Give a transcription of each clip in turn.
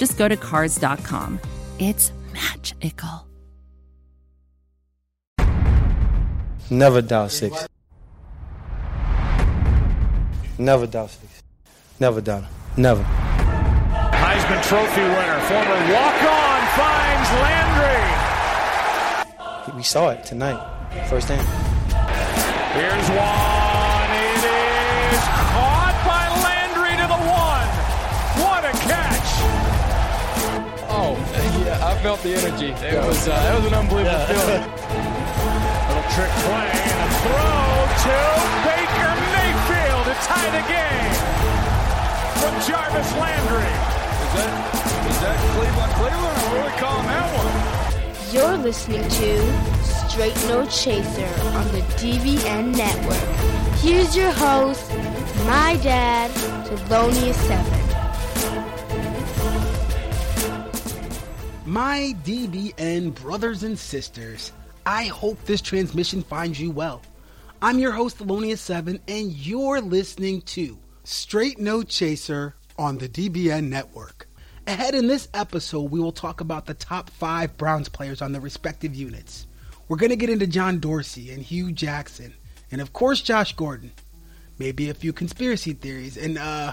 just go to Cars.com. It's magical. Never doubt six. Never doubt six. Never doubt. Never. Heisman Trophy winner, former walk-on, finds Landry. We saw it tonight, first hand. Here's one. Felt the energy. It was uh, that was an unbelievable feeling. Little trick play and a throw to Baker Mayfield to tie the game from Jarvis Landry. Is that is that Cleveland, Cleveland, or what are we calling that one? You're listening to Straight No Chaser on the DBN network. Here's your host, my dad, Thelonious7. My DBN brothers and sisters, I hope this transmission finds you well. I'm your host, Thelonious7, and you're listening to Straight No Chaser on the DBN network. Ahead in this episode, we will talk about the top five Browns players on their respective units. We're going to get into John Dorsey and Hue Jackson, and of course, Josh Gordon. Maybe a few conspiracy theories, and uh,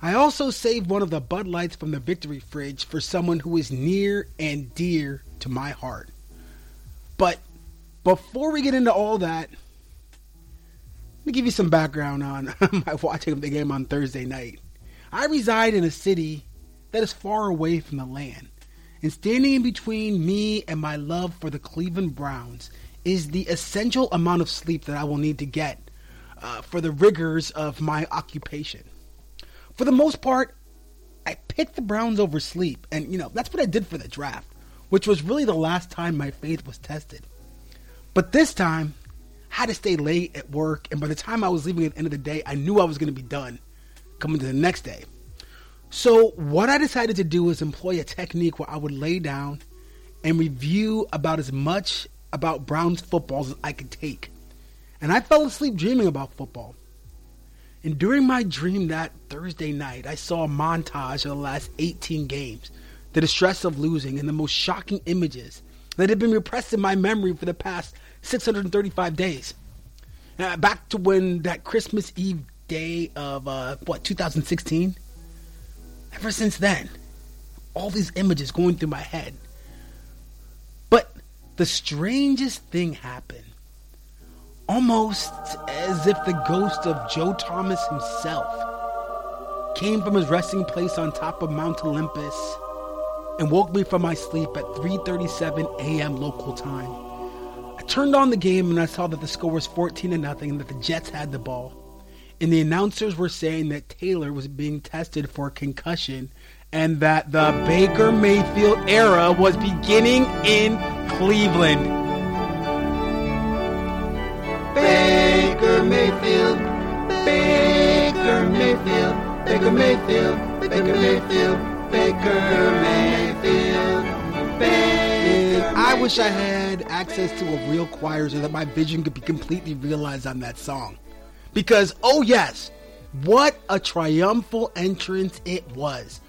I also saved one of the Bud Lights from the victory fridge for someone who is near and dear to my heart. But before we get into all that, let me give you some background on my watching of the game on Thursday night. I reside in a city that is far away from the land, and standing in between me and my love for the Cleveland Browns is the essential amount of sleep that I will need to get uh, for the rigors of my occupation for the most part, I picked the Browns over sleep. And, you know, that's what I did for the draft, which was really the last time my faith was tested. But this time, I had to stay late at work. And by the time I was leaving at the end of the day, I knew I was going to be done coming to the next day. So, what I decided to do was employ a technique where I would lay down and review about as much about Browns football as I could take. And I fell asleep dreaming about football. And during my dream that Thursday night, I saw a montage of the last 18 games, the distress of losing, and the most shocking images that had been repressed in my memory for the past 635 days. Back to when that Christmas Eve day of, uh, what, 2016? Ever since then, all these images going through my head. But the strangest thing happened almost as if the ghost of Joe Thomas himself came from his resting place on top of Mount Olympus and woke me from my sleep at 3:37 a.m. local time. I turned on the game and I saw that the score was 14 to nothing and that the Jets had the ball. And the announcers were saying that Taylor was being tested for concussion and that the Baker Mayfield era was beginning in Cleveland. Mayfield, Baker Mayfield, Baker Mayfield, Baker Mayfield, Baker. I wish I had access to a real choir so that my vision could be completely realized on that song. Because, oh yes, what a triumphal entrance it was.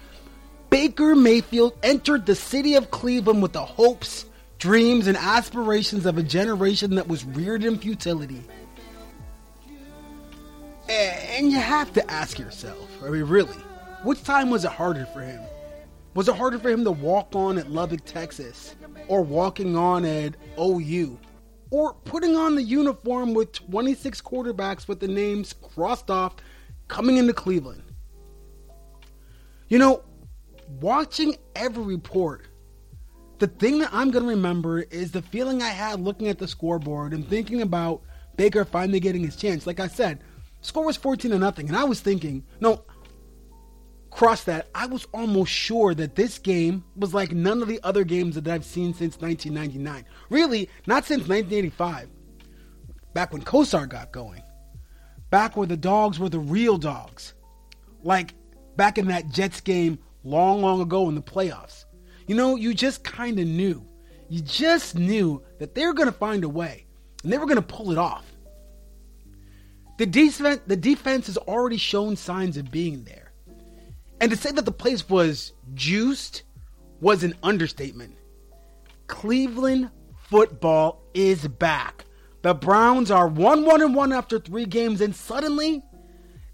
Baker Mayfield entered the city of Cleveland with the hopes, dreams, and aspirations of a generation that was reared in futility. And you have to ask yourself, I mean, really, which time was it harder for him? Was it harder for him to walk on at Lubbock, Texas, or walking on at OU, or putting on the uniform with 26 quarterbacks with the names crossed off coming into Cleveland? You know, watching every report, the thing that I'm going to remember is the feeling I had looking at the scoreboard and thinking about Baker finally getting his chance. Like I said, score was 14 to nothing, and I was thinking, no, across that, I was almost sure that this game was like none of the other games that I've seen since 1999. Really, not since 1985. Back when Kosar got going. Back where the dogs were the real dogs. Like back in that Jets game long, long ago in the playoffs. You know, you just kind of knew. You just knew that they were going to find a way and they were going to pull it off. The defense, the defense has already shown signs of being there. And to say that the place was juiced was an understatement. Cleveland football is back. The Browns are 1 1 and 1 after three games, and suddenly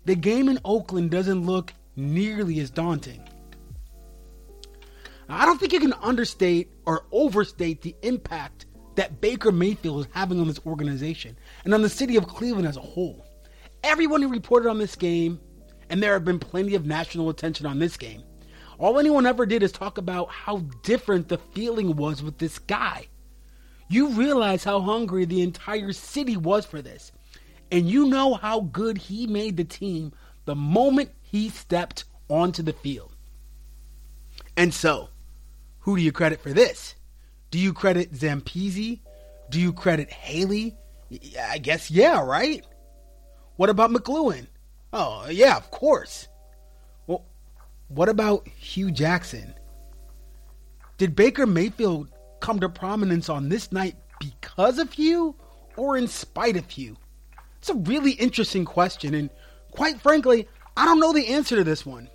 the game in Oakland doesn't look nearly as daunting. I don't think you can understate or overstate the impact that Baker Mayfield is having on this organization and on the city of Cleveland as a whole. Everyone who reported on this game, and there have been plenty of national attention on this game, all anyone ever did is talk about how different the feeling was with this guy. You realize how hungry the entire city was for this, and you know how good he made the team the moment he stepped onto the field. And so, who do you credit for this? Do you credit Zampese? Do you credit Haley? I guess yeah, right? What about McCloughan? Oh, yeah, of course. Well, what about Hue Jackson? Did Baker Mayfield come to prominence on this night because of Hue or in spite of Hue? It's a really interesting question, and quite frankly, I don't know the answer to this one.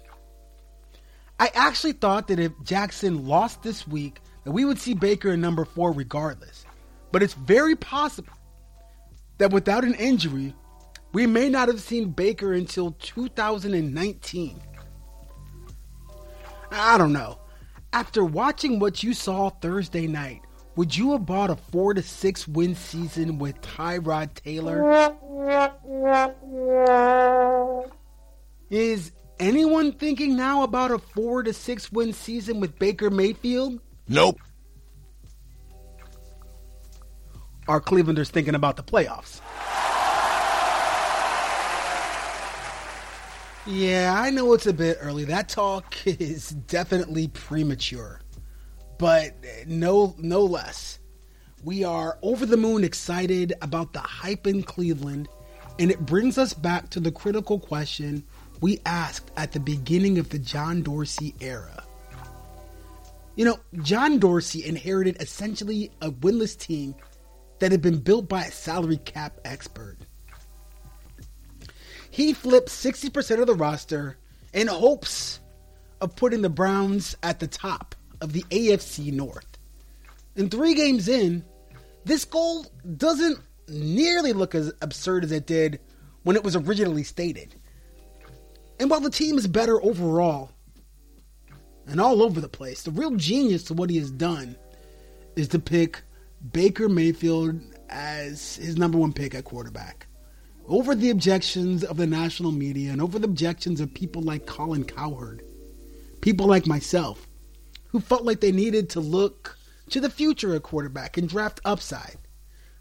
I actually thought that if Jackson lost this week, that we would see Baker in number four regardless. But it's very possible that without an injury, we may not have seen Baker until 2019. I don't know. After watching what you saw Thursday night, would you have bought a four to six win season with Tyrod Taylor? Is anyone thinking now about a four to six win season with Baker Mayfield? Nope. Are Clevelanders thinking about the playoffs? Yeah, I know it's a bit early. That talk is definitely premature. But eh, no no less. We are over the moon excited about the hype in Cleveland, and it brings us back to the critical question we asked at the beginning of the John Dorsey era. You know, John Dorsey inherited essentially a winless team that had been built by a salary cap expert. He flipped 60% of the roster in hopes of putting the Browns at the top of the AFC North. And three games in, this goal doesn't nearly look as absurd as it did when it was originally stated. And while the team is better overall and all over the place, the real genius to what he has done is to pick Baker Mayfield as his number one pick at quarterback over the objections of the national media and over the objections of people like Colin Cowherd, people like myself, who felt like they needed to look to the future at quarterback and draft upside.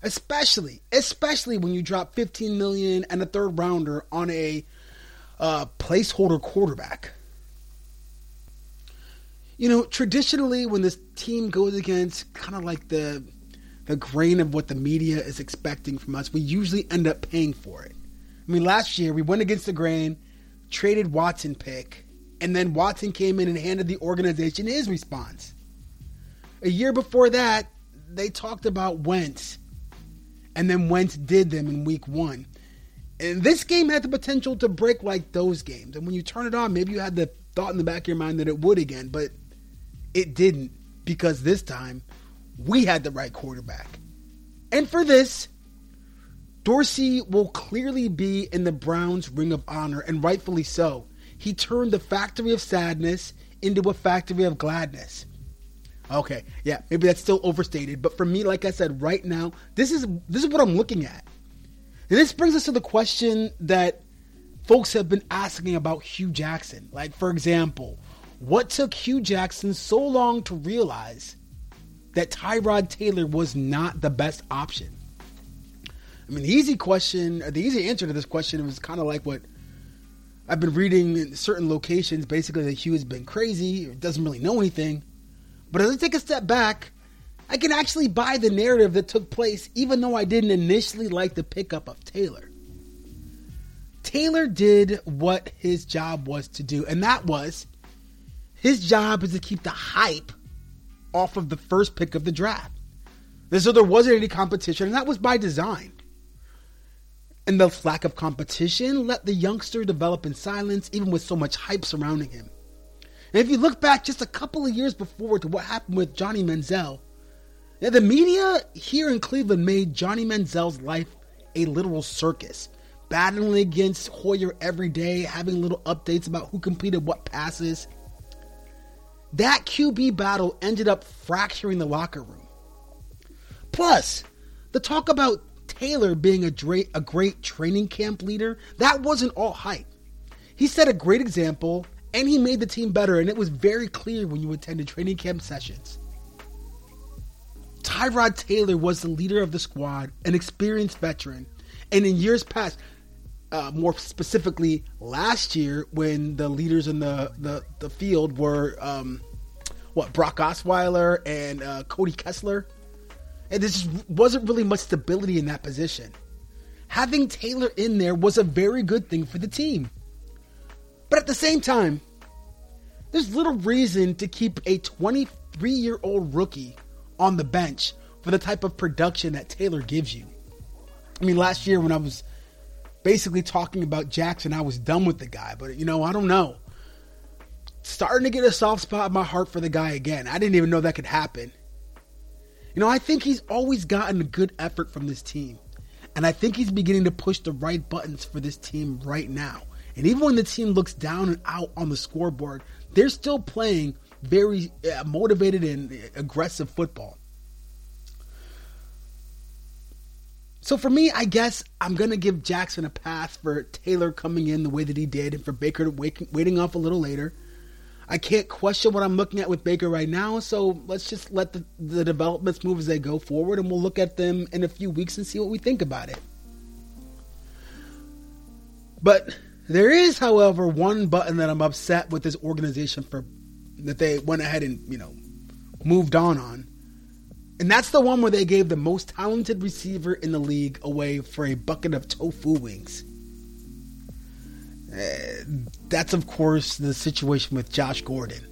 Especially, especially when you drop 15 million and a third rounder on a uh, placeholder quarterback. You know, traditionally, when this team goes against kind of like the the grain of what the media is expecting from us, we usually end up paying for it. I mean, last year we went against the grain, traded Watson pick, and then Watson came in and handed the organization his response. A year before that, they talked about Wentz, and then Wentz did them in week one. And this game had the potential to break like those games. And when you turn it on, maybe you had the thought in the back of your mind that it would again, but it didn't because this time we had the right quarterback. And for this, Dorsey will clearly be in the Browns' ring of honor, and rightfully so. He turned the factory of sadness into a factory of gladness. Okay, yeah, maybe that's still overstated, but for me, like I said, right now, this is this is what I'm looking at. And this brings us to the question that folks have been asking about Hue Jackson. Like, for example, what took Hue Jackson so long to realize that Tyrod Taylor was not the best option? I mean, the easy question, the easy answer to this question was kind of like what I've been reading in certain locations basically that Hue has been crazy, doesn't really know anything. But as I take a step back, I can actually buy the narrative that took place, even though I didn't initially like the pickup of Taylor. Taylor did what his job was to do, and that was his job is to keep the hype off of the first pick of the draft. And So there wasn't any competition, and that was by design. And the lack of competition let the youngster develop in silence, even with so much hype surrounding him. And if you look back just a couple of years before to what happened with Johnny Manziel, the media here in Cleveland made Johnny Manziel's life a literal circus, battling against Hoyer every day, having little updates about who completed what passes. That QB battle ended up fracturing the locker room. Plus, the talk about Taylor being a great, a great training camp leader, that wasn't all hype. He set a great example and he made the team better, and it was very clear when you attended training camp sessions. Tyrod Taylor was the leader of the squad, an experienced veteran, and in years past, uh, more specifically last year, when the leaders in the the, the field were um, what Brock Osweiler and uh, Cody Kessler, and there just wasn't really much stability in that position. Having Taylor in there was a very good thing for the team. But at the same time, there's little reason to keep a 23 year old rookie on the bench for the type of production that Taylor gives you. I mean, last year when I was basically talking about Jackson, I was done with the guy, but you know, I don't know. Starting to get a soft spot in my heart for the guy again. I didn't even know that could happen. You know, I think he's always gotten a good effort from this team. And I think he's beginning to push the right buttons for this team right now. And even when the team looks down and out on the scoreboard, they're still playing very uh, motivated and aggressive football. So for me, I guess I'm going to give Jackson a pass for Taylor coming in the way that he did and for Baker waiting, waiting off a little later. I can't question what I'm looking at with Baker right now, so let's just let the, the developments move as they go forward and we'll look at them in a few weeks and see what we think about it. But there is, however, one button that I'm upset with this organization for that they went ahead and, you know, moved on on. And that's the one where they gave the most talented receiver in the league away for a bucket of tofu wings. Uh, that's, of course, the situation with Josh Gordon.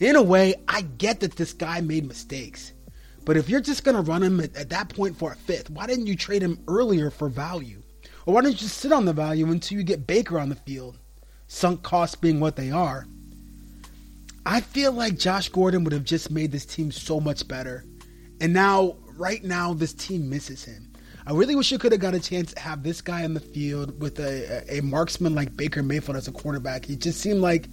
In a way, I get that this guy made mistakes. But if you're just going to run him at, at, that point for a fifth, why didn't you trade him earlier for value? Or why don't you just sit on the value until you get Baker on the field? Sunk costs being what they are. I feel like Josh Gordon would have just made this team so much better. And now, right now, this team misses him. I really wish you could have got a chance to have this guy on the field with a, a marksman like Baker Mayfield as a quarterback. It just seemed like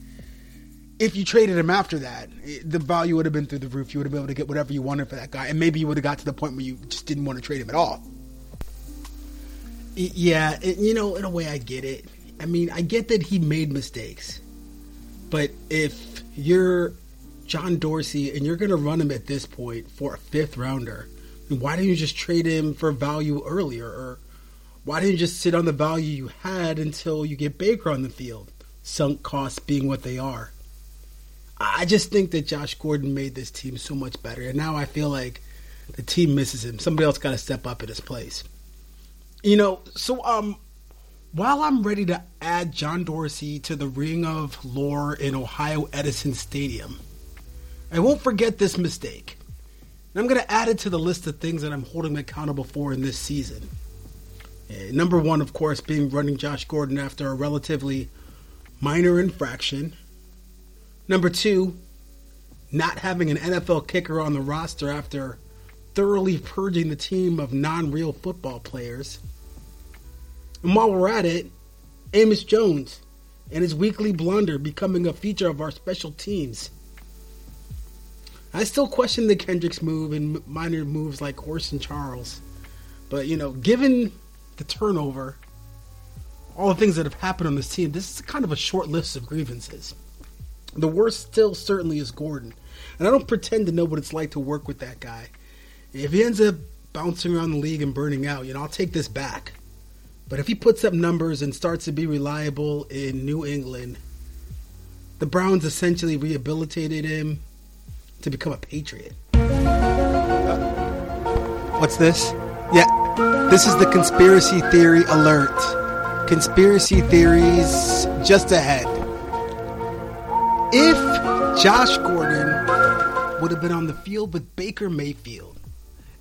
if you traded him after that, the value would have been through the roof. You would have been able to get whatever you wanted for that guy. And maybe you would have got to the point where you just didn't want to trade him at all. Yeah, you know, in a way, I get it. I mean, I get that he made mistakes. But if you're John Dorsey and you're going to run him at this point for a fifth rounder, why didn't you just trade him for value earlier? Or why didn't you just sit on the value you had until you get Baker on the field? Sunk costs being what they are. I just think that Josh Gordon made this team so much better. And now I feel like the team misses him. Somebody else got to step up in his place. You know, so um, while I'm ready to add John Dorsey to the ring of lore in Ohio Edison Stadium, I won't forget this mistake. And I'm going to add it to the list of things that I'm holding accountable for in this season. Uh, number one, of course, being running Josh Gordon after a relatively minor infraction. Number two, not having an NFL kicker on the roster after thoroughly purging the team of non real football players. And while we're at it, Amos Jones and his weekly blunder becoming a feature of our special teams. I still question the Kendricks move and minor moves like Orson Charles. But, you know, given the turnover, all the things that have happened on this team, this is kind of a short list of grievances. The worst still certainly is Gordon. And I don't pretend to know what it's like to work with that guy. If he ends up bouncing around the league and burning out, you know, I'll take this back. But if he puts up numbers and starts to be reliable in New England, the Browns essentially rehabilitated him to become a Patriot. Uh, what's this? Yeah, this is the conspiracy theory alert. Conspiracy theories just ahead. If Josh Gordon would have been on the field with Baker Mayfield,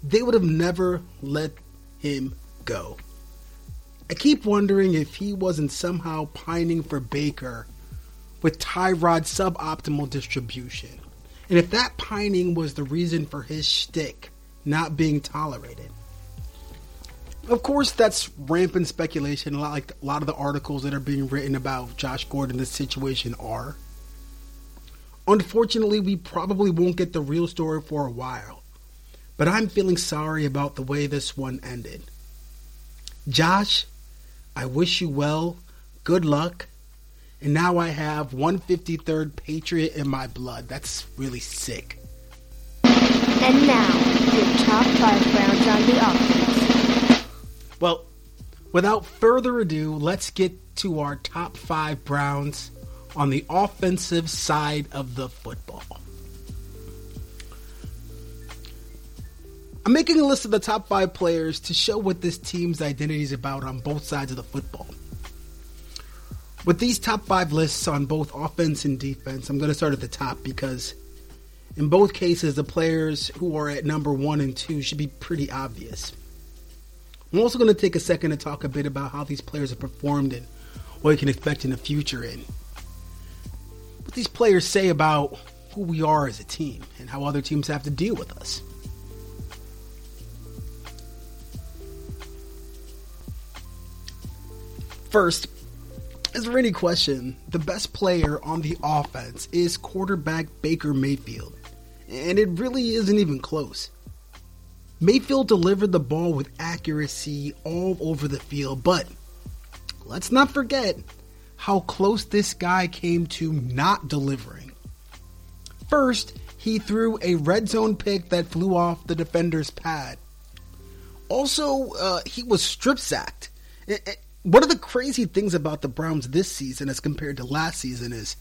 they would have never let him go. I keep wondering if he wasn't somehow pining for Baker with Tyrod suboptimal distribution. And if that pining was the reason for his shtick not being tolerated. Of course, that's rampant speculation. A lot like a lot of the articles that are being written about Josh Gordon, this situation are. Unfortunately, we probably won't get the real story for a while. But I'm feeling sorry about the way this one ended. Josh, I wish you well. Good luck. And now I have 153rd Patriot in my blood. That's really sick. And now, your top five Browns on the offense. Well, without further ado, let's get to our top five Browns on the offensive side of the football. I'm making a list of the top five players to show what this team's identity is about on both sides of the football. With these top five lists on both offense and defense, I'm going to start at the top because in both cases, the players who are at number one and two should be pretty obvious. I'm also going to take a second to talk a bit about how these players have performed and what you can expect in the future and what these players say about who we are as a team and how other teams have to deal with us. First, is there any question, the best player on the offense is quarterback Baker Mayfield. And it really isn't even close. Mayfield delivered the ball with accuracy all over the field, but let's not forget how close this guy came to not delivering. First, he threw a red zone pick that flew off the defender's pad. Also, uh, he was strip sacked. One of the crazy things about the Browns this season as compared to last season is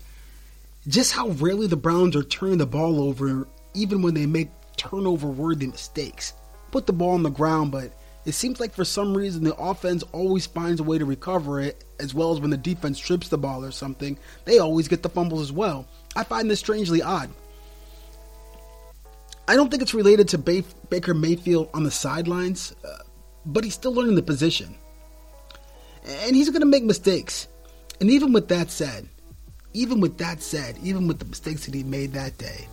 just how rarely the Browns are turning the ball over, even when they make turnover worthy mistakes. Put the ball on the ground, but it seems like for some reason the offense always finds a way to recover it, as well as when the defense trips the ball or something, they always get the fumbles as well. I find this strangely odd. I don't think it's related to Baker Mayfield on the sidelines, uh, but he's still learning the position and he's going to make mistakes. And even with that said, even with that said, even with the mistakes that he made that day,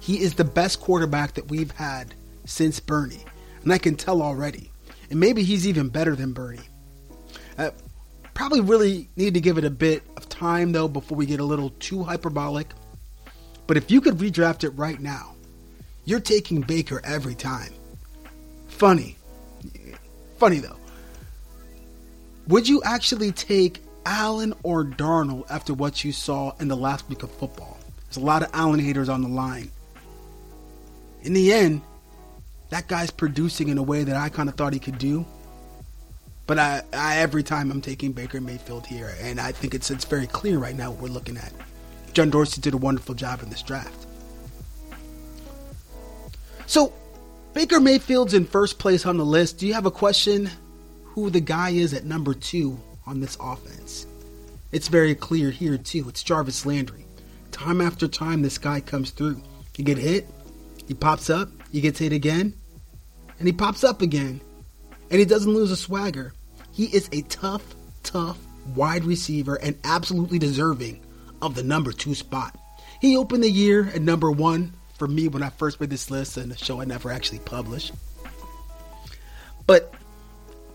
he is the best quarterback that we've had since Bernie. And I can tell already. And maybe he's even better than Bernie. Uh, probably really need to give it a bit of time, though, before we get a little too hyperbolic. But if you could redraft it right now, you're taking Baker every time. Funny. Funny, though. Would you actually take Allen or Darnold after what you saw in the last week of football? There's a lot of Allen haters on the line. In the end, that guy's producing in a way that I kind of thought he could do. But I, I, every time I'm taking Baker Mayfield here, and I think it's it's very clear right now what we're looking at. John Dorsey did a wonderful job in this draft. So, Baker Mayfield's in first place on the list. Do you have a question who the guy is at number two on this offense. It's very clear here, too. It's Jarvis Landry. Time after time, this guy comes through. You get hit, he pops up, he gets hit again, and he pops up again. And he doesn't lose a swagger. He is a tough, tough wide receiver and absolutely deserving of the number two spot. He opened the year at number one for me when I first made this list and the show I never actually published. But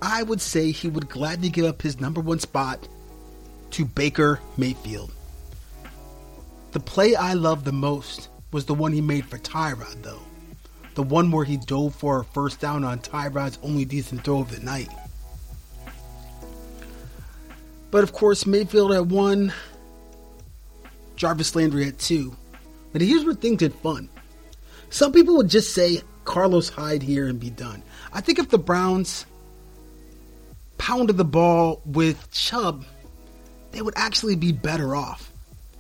I would say he would gladly give up his number one spot to Baker Mayfield. The play I loved the most was the one he made for Tyrod, though. The one where he dove for a first down on Tyrod's only decent throw of the night. But of course, Mayfield at one, Jarvis Landry at two. But here's where things get fun. Some people would just say Carlos Hyde here and be done. I think if the Browns pounded the ball with Chubb, they would actually be better off.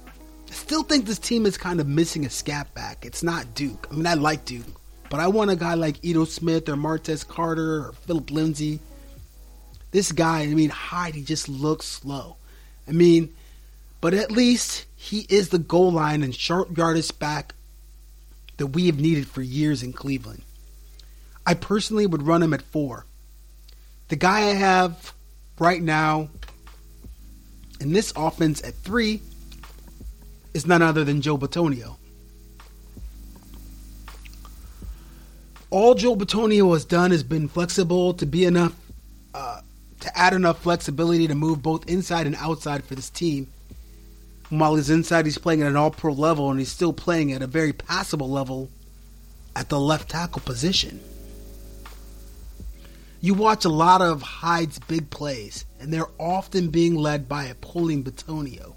I still think this team is kind of missing a scat back. It's not Duke. I mean, I like Duke, but I want a guy like Ito Smith or Martez Carter or Phillip Lindsay. This guy, I mean, Hyde, he just looks slow. I mean, but at least he is the goal line and sharp yardage back that we have needed for years in Cleveland. I personally would run him at four. The guy I have right now in this offense at three is none other than Joe Bitonio. All Joe Bitonio has done has been flexible to be enough, uh, to add enough flexibility to move both inside and outside for this team. while he's inside, he's playing at an all pro level and he's still playing at a very passable level at the left tackle position. You watch a lot of Hyde's big plays, and they're often being led by a pulling Bitonio.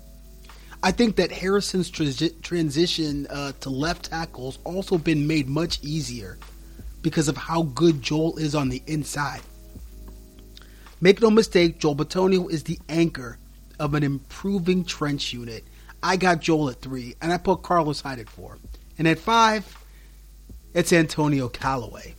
I think that Harrison's transition uh, to left tackle has also been made much easier because of how good Joel is on the inside. Make no mistake, Joel Bitonio is the anchor of an improving trench unit. I got Joel at three, and I put Carlos Hyde at four. And at five, it's Antonio Callaway.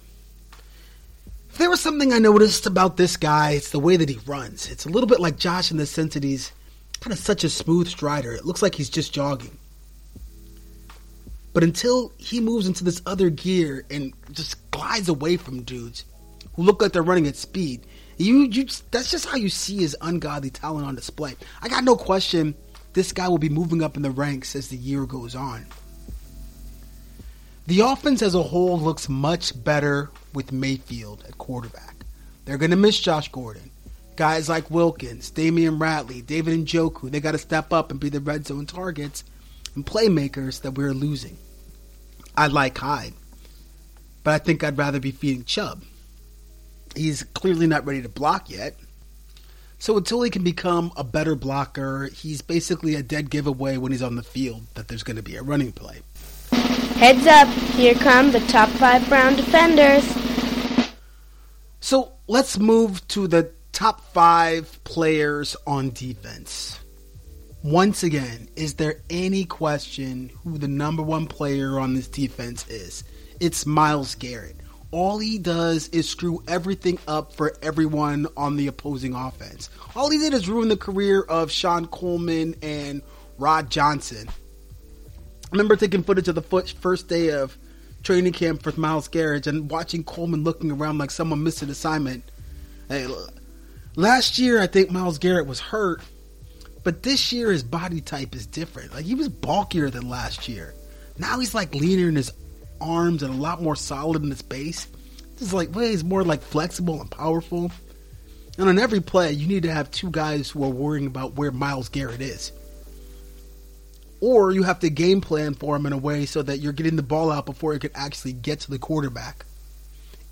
If there was something I noticed about this guy, it's the way that he runs. It's a little bit like Josh in the sense that he's kind of such a smooth strider. It looks like he's just jogging. But until he moves into this other gear and just glides away from dudes who look like they're running at speed, you you that's just how you see his ungodly talent on display. I got no question this guy will be moving up in the ranks as the year goes on. The offense as a whole looks much better with Mayfield at quarterback. They're going to miss Josh Gordon. Guys like Wilkins, Damion Ratley, David Njoku, they got to step up and be the red zone targets and playmakers that we're losing. I like Hyde, but I think I'd rather be feeding Chubb. He's clearly not ready to block yet. So until he can become a better blocker, he's basically a dead giveaway when he's on the field that there's going to be a running play. Heads up, here come the top five Brown defenders. So let's move to the top five players on defense. Once again, is there any question who the number one player on this defense is? It's Myles Garrett. All he does is screw everything up for everyone on the opposing offense. All he did is ruin the career of Shon Coleman and Rod Johnson. I remember taking footage of the first day of training camp for Myles Garrett and watching Coleman looking around like someone missed an assignment. Hey, last year, I think Myles Garrett was hurt, but this year his body type is different. Like he was bulkier than last year. Now he's like leaner in his arms and a lot more solid in his base. This is like way he's more like flexible and powerful. And on every play, you need to have two guys who are worrying about where Myles Garrett is or you have to game plan for him in a way so that you're getting the ball out before it can actually get to the quarterback.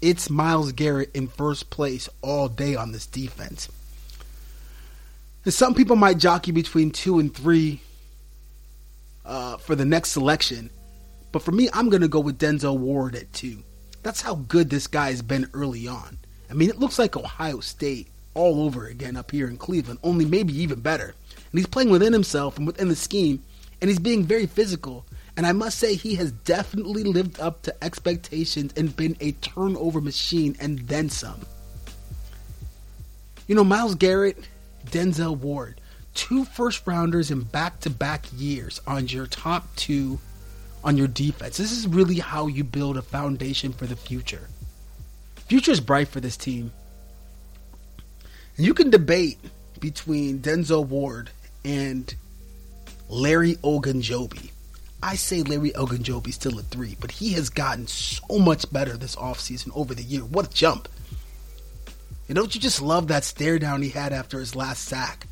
It's Myles Garrett in first place all day on this defense. And some people might jockey between two and three uh, for the next selection, but for me, I'm going to go with Denzel Ward at two. That's how good this guy has been early on. I mean, it looks like Ohio State all over again up here in Cleveland, only maybe even better. And he's playing within himself and within the scheme and he's being very physical. And I must say, he has definitely lived up to expectations and been a turnover machine and then some. You know, Myles Garrett, Denzel Ward, two first rounders in back to back years on your top two on your defense. This is really how you build a foundation for the future. Future is bright for this team. And you can debate between Denzel Ward and Larry Ogunjobi. I say Larry Ogunjobi still a three, but he has gotten so much better this offseason over the year. What a jump. And don't you just love that stare down he had after his last sack?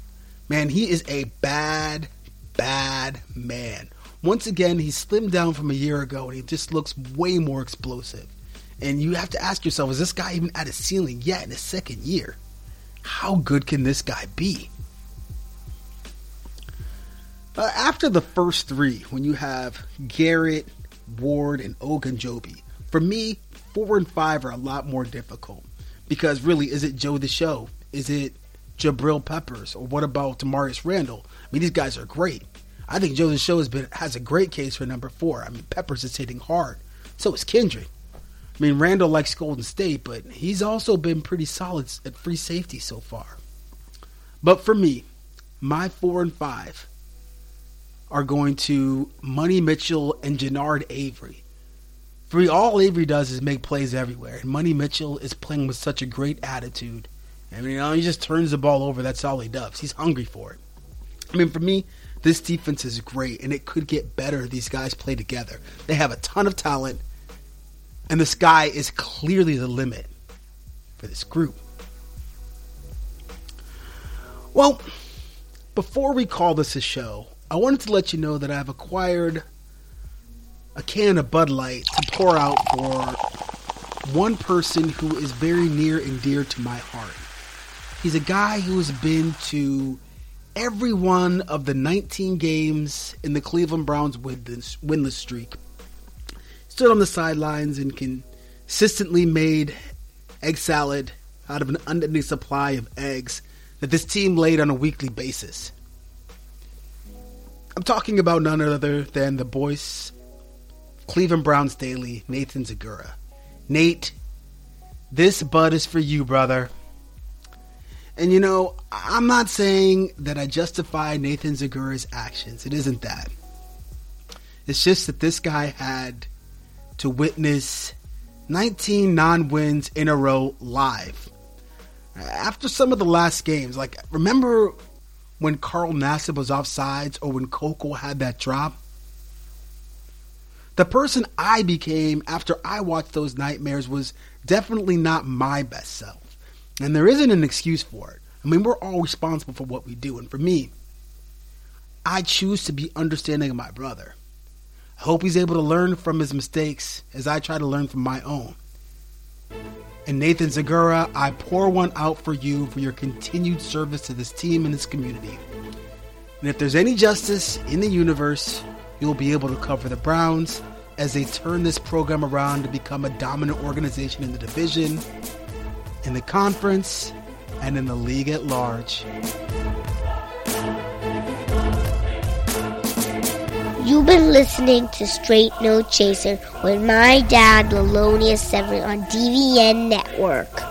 Man, he is a bad, bad man. Once again, he slimmed down from a year ago and he just looks way more explosive. And you have to ask yourself, is this guy even at a ceiling yet in his second year? How good can this guy be? Uh, after the first three, when you have Garrett, Ward, and Ogunjobi, for me, four and five are a lot more difficult because really, is it Joe the Show? Is it Jabril Peppers? Or what about Damarious Randall? I mean, these guys are great. I think Joe the Show has been has a great case for number four. I mean, Peppers is hitting hard. So is Kendrick. I mean, Randall likes Golden State, but he's also been pretty solid at free safety so far. But for me, my four and five are going to Money Mitchell and Genard Avery. For all Avery does is make plays everywhere, and Money Mitchell is playing with such a great attitude. I mean, you know, he just turns the ball over. That's all he does. He's hungry for it. I mean, for me, this defense is great, and it could get better. These guys play together. They have a ton of talent, and the sky is clearly the limit for this group. Well, before we call this a show, I wanted to let you know that I've acquired a can of Bud Light to pour out for one person who is very near and dear to my heart. He's a guy who has been to every one of the 19 games in the Cleveland Browns winless, streak. Stood on the sidelines and consistently made egg salad out of an unending supply of eggs that this team laid on a weekly basis. I'm talking about none other than the voice Cleveland Browns Daily, Nathan Zegura. Nate, this bud is for you, brother. And you know, I'm not saying that I justify Nathan Zegura's actions. It isn't that. It's just that this guy had to witness 19 non wins in a row live. After some of the last games, like, remember when Carl Nassib was offsides or when Coco had that drop? The person I became after I watched those nightmares was definitely not my best self. And there isn't an excuse for it. I mean, we're all responsible for what we do. And for me, I choose to be understanding of my brother. I hope he's able to learn from his mistakes as I try to learn from my own. And Nathan Zegura, I pour one out for you for your continued service to this team and this community. And if there's any justice in the universe, you'll be able to cover the Browns as they turn this program around to become a dominant organization in the division in the conference, and in the league at large. You've been listening to Straight No Chaser with my dad, Thelonious7, on DBN Network.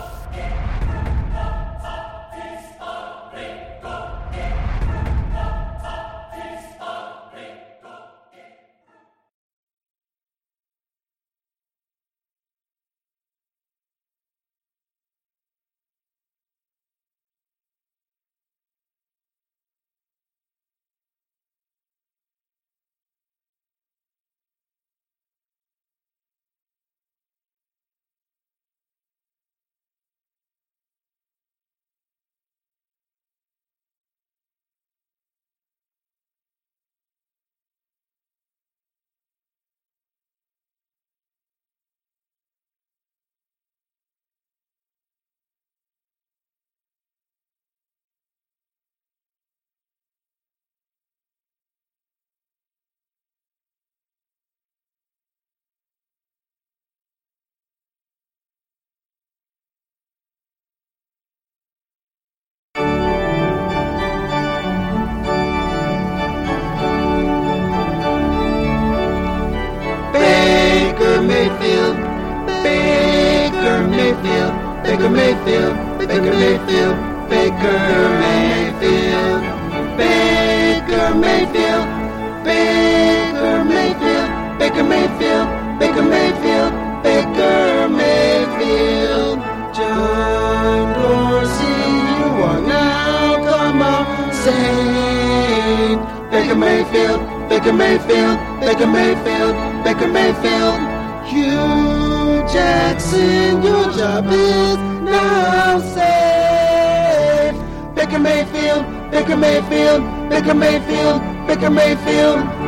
Baker Mayfield, Baker Mayfield. John Dorsey, you are now come on, saint. Baker Mayfield, Baker Mayfield, Baker Mayfield, Baker Mayfield. Hue Jackson, your job is now safe. Baker Mayfield, Baker Mayfield, Baker Mayfield, Baker Mayfield.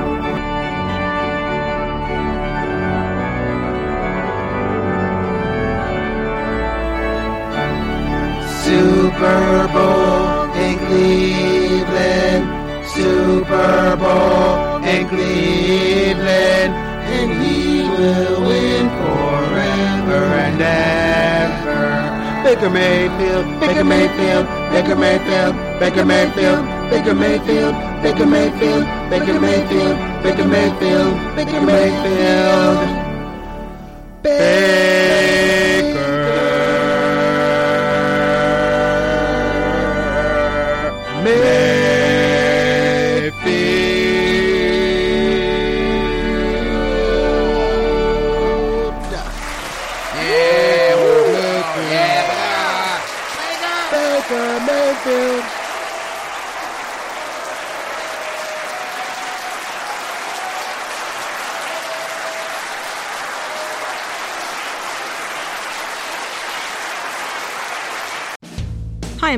Super Bowl in Cleveland, Super Bowl in Cleveland, and he will win forever and ever. Baker Mayfield, Baker Mayfield, Baker Mayfield, Baker Mayfield, Baker Mayfield, Baker Mayfield, Baker Mayfield, Baker Mayfield, Baker Mayfield, Baker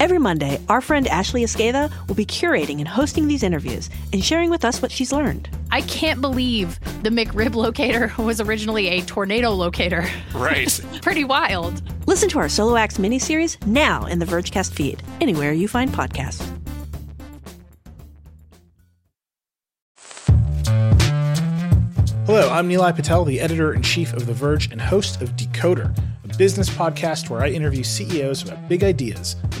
Every Monday, our friend Ashley Esqueda will be curating and hosting these interviews and sharing with us what she's learned. I can't believe the McRib locator was originally a tornado locator. Right. Pretty wild. Listen to our Solo Acts miniseries now in the Vergecast feed, anywhere you find podcasts. Hello, I'm Nilay Patel, the editor in chief of The Verge and host of Decoder, a business podcast where I interview CEOs about big ideas, the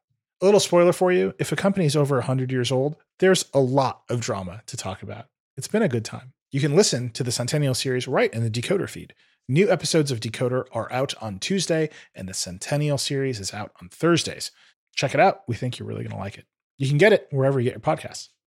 A little spoiler for you if a company is over 100 years old, there's a lot of drama to talk about. It's been a good time. You can listen to the Centennial series right in the Decoder feed. New episodes of Decoder are out on Tuesday, and the Centennial series is out on Thursdays. Check it out. We think you're really going to like it. You can get it wherever you get your podcasts.